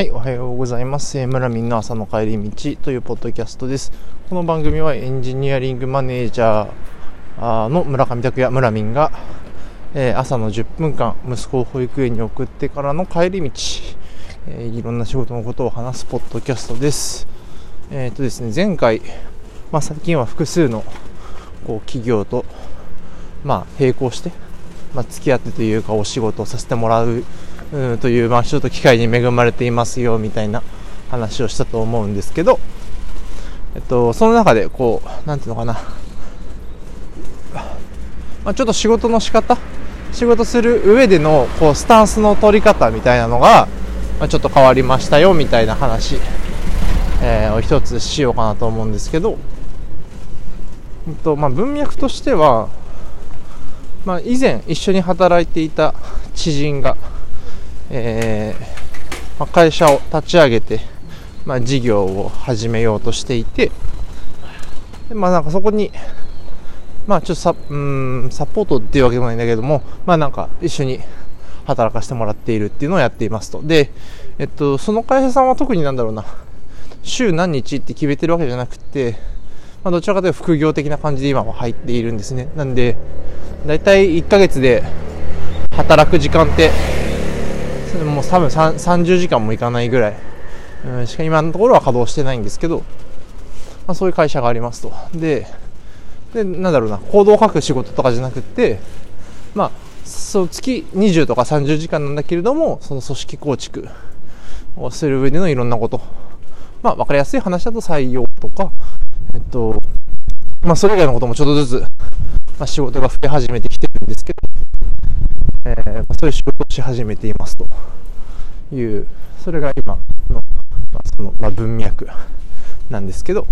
はい、おはようございます。村民の朝の帰り道というポッドキャストです。この番組はエンジニアリングマネージャーの村上拓也村民が、えー、朝の10分間息子を保育園に送ってからの帰り道、えー、いろんな仕事のことを話すポッドキャストです。えっ、ー、とですね、前回、まあ、最近は複数のこう企業と、まあ、並行して、まあ、付き合ってというかお仕事をさせてもらううんという、まあ、ちょっと機会に恵まれていますよみたいな話をしたと思うんですけど、えっと、その中でこう、なんていうのかな、まあ、ちょっと仕事の仕方仕事する上でのこうスタンスの取り方みたいなのが、まあ、ちょっと変わりましたよみたいな話、えー、を一つしようかなと思うんですけど、えっとまあ、文脈としては、まあ、以前一緒に働いていた知人が、えー、まあ、会社を立ち上げて、まあ、事業を始めようとしていて、まあ、なんかそこに、まあ、ちょっとサうんサポートっていうわけでもないんだけども、まあ、なんか一緒に働かせてもらっているっていうのをやっていますと。で、えっと、その会社さんは特になんだろうな、週何日って決めてるわけじゃなくて、まあ、どちらかというと副業的な感じで今は入っているんですね。なんで、だいたい1ヶ月で働く時間って、もう多分30時間もいかないぐらい、うん、しか今のところは稼働してないんですけど、まあ、そういう会社がありますと。で、でなんだろうな、行動を書く仕事とかじゃなくって、まあ、そう月20とか30時間なんだけれども、その組織構築をする上でのいろんなこと、まあ、わかりやすい話だと採用とか、えっと、まあ、それ以外のこともちょっとずつ、まあ、仕事が増え始めてきてるんですけど、そういう仕事をし始めていますと。いう、それが今の,、まあ、そのまあ、文脈なんですけど、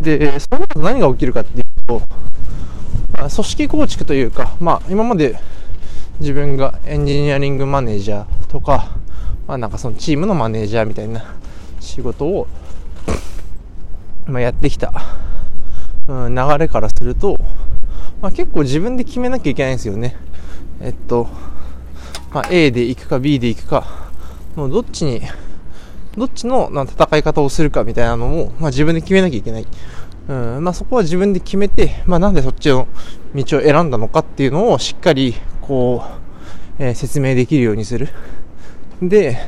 で、その後何が起きるかっていうと、まあ、組織構築というか、まあ、今まで自分がエンジニアリングマネージャーとか、まあ、なんかそのチームのマネージャーみたいな仕事を、まあ、やってきた、うん、流れからすると、まあ、結構自分で決めなきゃいけないんですよね。えっと、まあ、A で行くか B で行くか、もうどっちに、どっちの戦い方をするかみたいなのも、まあ、自分で決めなきゃいけない。うんまあ、そこは自分で決めて、まあ、なんでそっちの道を選んだのかっていうのをしっかりこう、えー、説明できるようにする。で、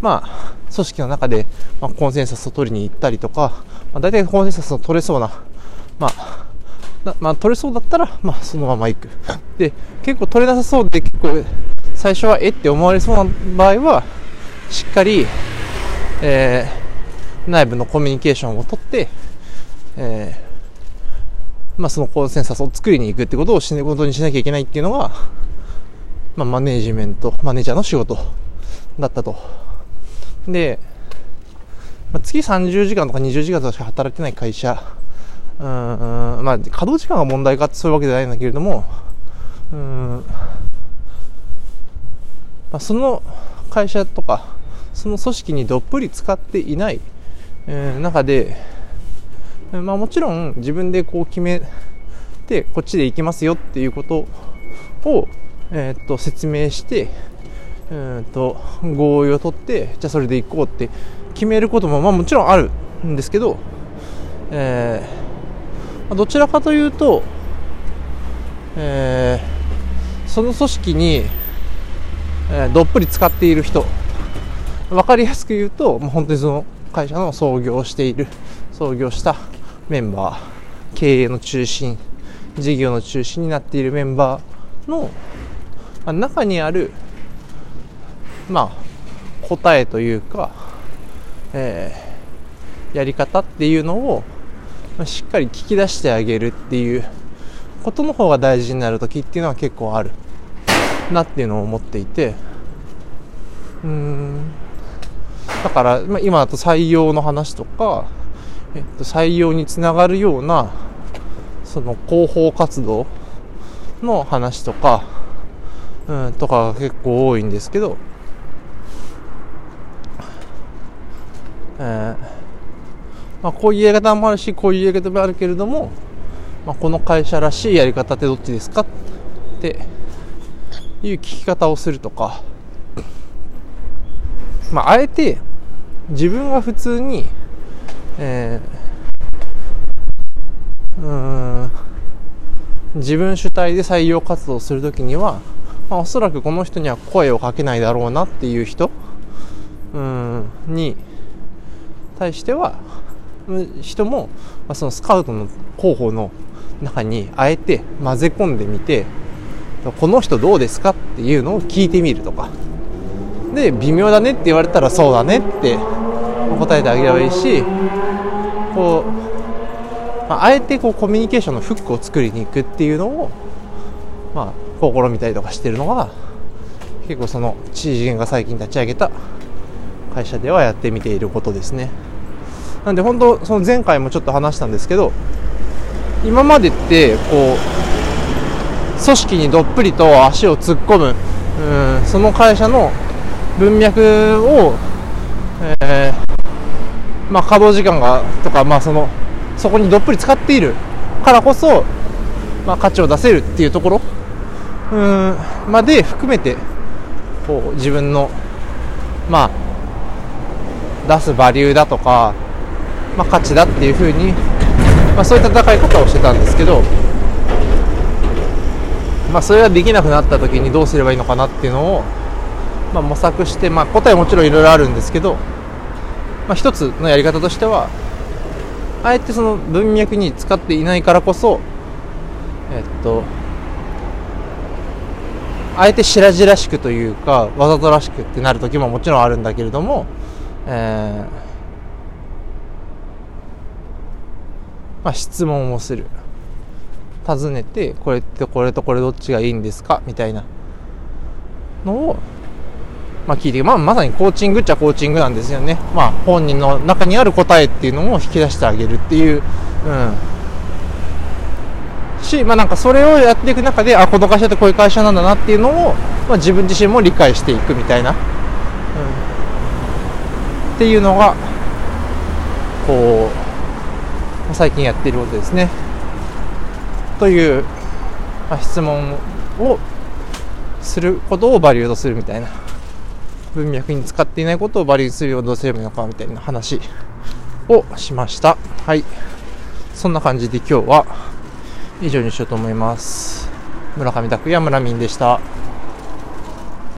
まあ、組織の中で、まあ、コンセンサスを取りに行ったりとか、まあ、大体コンセンサスを取れそうな、まあ、まあ、取れそうだったら、まあ、そのまま行く。で、結構取れなさそうで、結構、最初はえって思われそうな場合は、しっかり、えー、内部のコミュニケーションをとって、えー、まあ、そのコンセンサスを作りに行くってことをしないことにしなきゃいけないっていうのが、まあ、マネージメント、マネージャーの仕事だったと。で、まあ、月30時間とか20時間とかしか働いてない会社うん、まあ、稼働時間が問題かってそういうわけじゃないんだけれども、うん、まあ、その会社とか、その組織にどっぷり使っていない、えー、中で、まあ、もちろん自分でこう決めて、こっちで行きますよっていうことを、えー、っと説明して、えー、っと合意を取って、じゃあそれで行こうって決めることも、まあ、もちろんあるんですけど、えーどちらかというと、えー、その組織に、えー、どっぷり使っている人、分かりやすく言うと、もう本当にその会社の創業している、創業したメンバー、経営の中心、事業の中心になっているメンバーの、まあ、中にある、まあ、答えというか、えー、やり方っていうのを、しっかり聞き出してあげるっていうことの方が大事になる時っていうのは結構あるなっていうのを思っていてうーん。だから、まあ、今だと採用の話とか、えっと、採用につながるようなその広報活動の話とか、うん、とかが結構多いんですけど、えーまあ、こういうやり方もあるし、こういうやり方もあるけれども、まあ、この会社らしいやり方ってどっちですかっていう聞き方をするとか、まあ、あえて自分が普通に、えー、うん自分主体で採用活動するときには、まあ、おそらくこの人には声をかけないだろうなっていう人うんに対しては人も、まあ、そのスカウトの候補の中にあえて混ぜ込んでみてこの人どうですかっていうのを聞いてみるとか。で微妙だねって言われたらそうだねって答えてあげればいいしこう、まあ、あえてこうコミュニケーションのフックを作りに行くっていうのを、まあ、試みたりとかしてるのが結構その知事が最近立ち上げた会社ではやってみていることですね。なんで本当その前回もちょっと話したんですけど今までってこう組織にどっぷりと足を突っ込むうんその会社の文脈を、えー、まあ、稼働時間がとか、まあ、そのそこにどっぷり使っているからこそ、まあ、価値を出せるっていうところうんまで含めてこう自分の、まあ、出すバリューだとか、まあ、価値だっていうふうに、まあ、そういう戦い方をしてたんですけど、まあ、それができなくなった時にどうすればいいのかなっていうのをまあ、模索して、まあ、答えもちろんいろいろあるんですけど、まあ、一つのやり方としてはあえてその文脈に使っていないからこそえっとあえて白々しくというかわざとらしくってなる時ももちろんあるんだけれども、えーまあ、質問をする尋ねてこれってこれとこれどっちがいいんですか？みたいなのをまあ、聞いて、まあ、まさにコーチングっちゃコーチングなんですよね。まあ、本人の中にある答えっていうのを引き出してあげるっていう、うん。し、まあなんかそれをやっていく中で、あ、この会社ってこういう会社なんだなっていうのを、まあ自分自身も理解していくみたいな、うん。っていうのが、こう、最近やっていることですね。という、まあ、質問をすることをバリュードするみたいな。文脈に使っていないことをバリューするようどうすればいいのかみたいな話をしました。はい。そんな感じで今日は以上にしようと思います。村上拓也村民でした。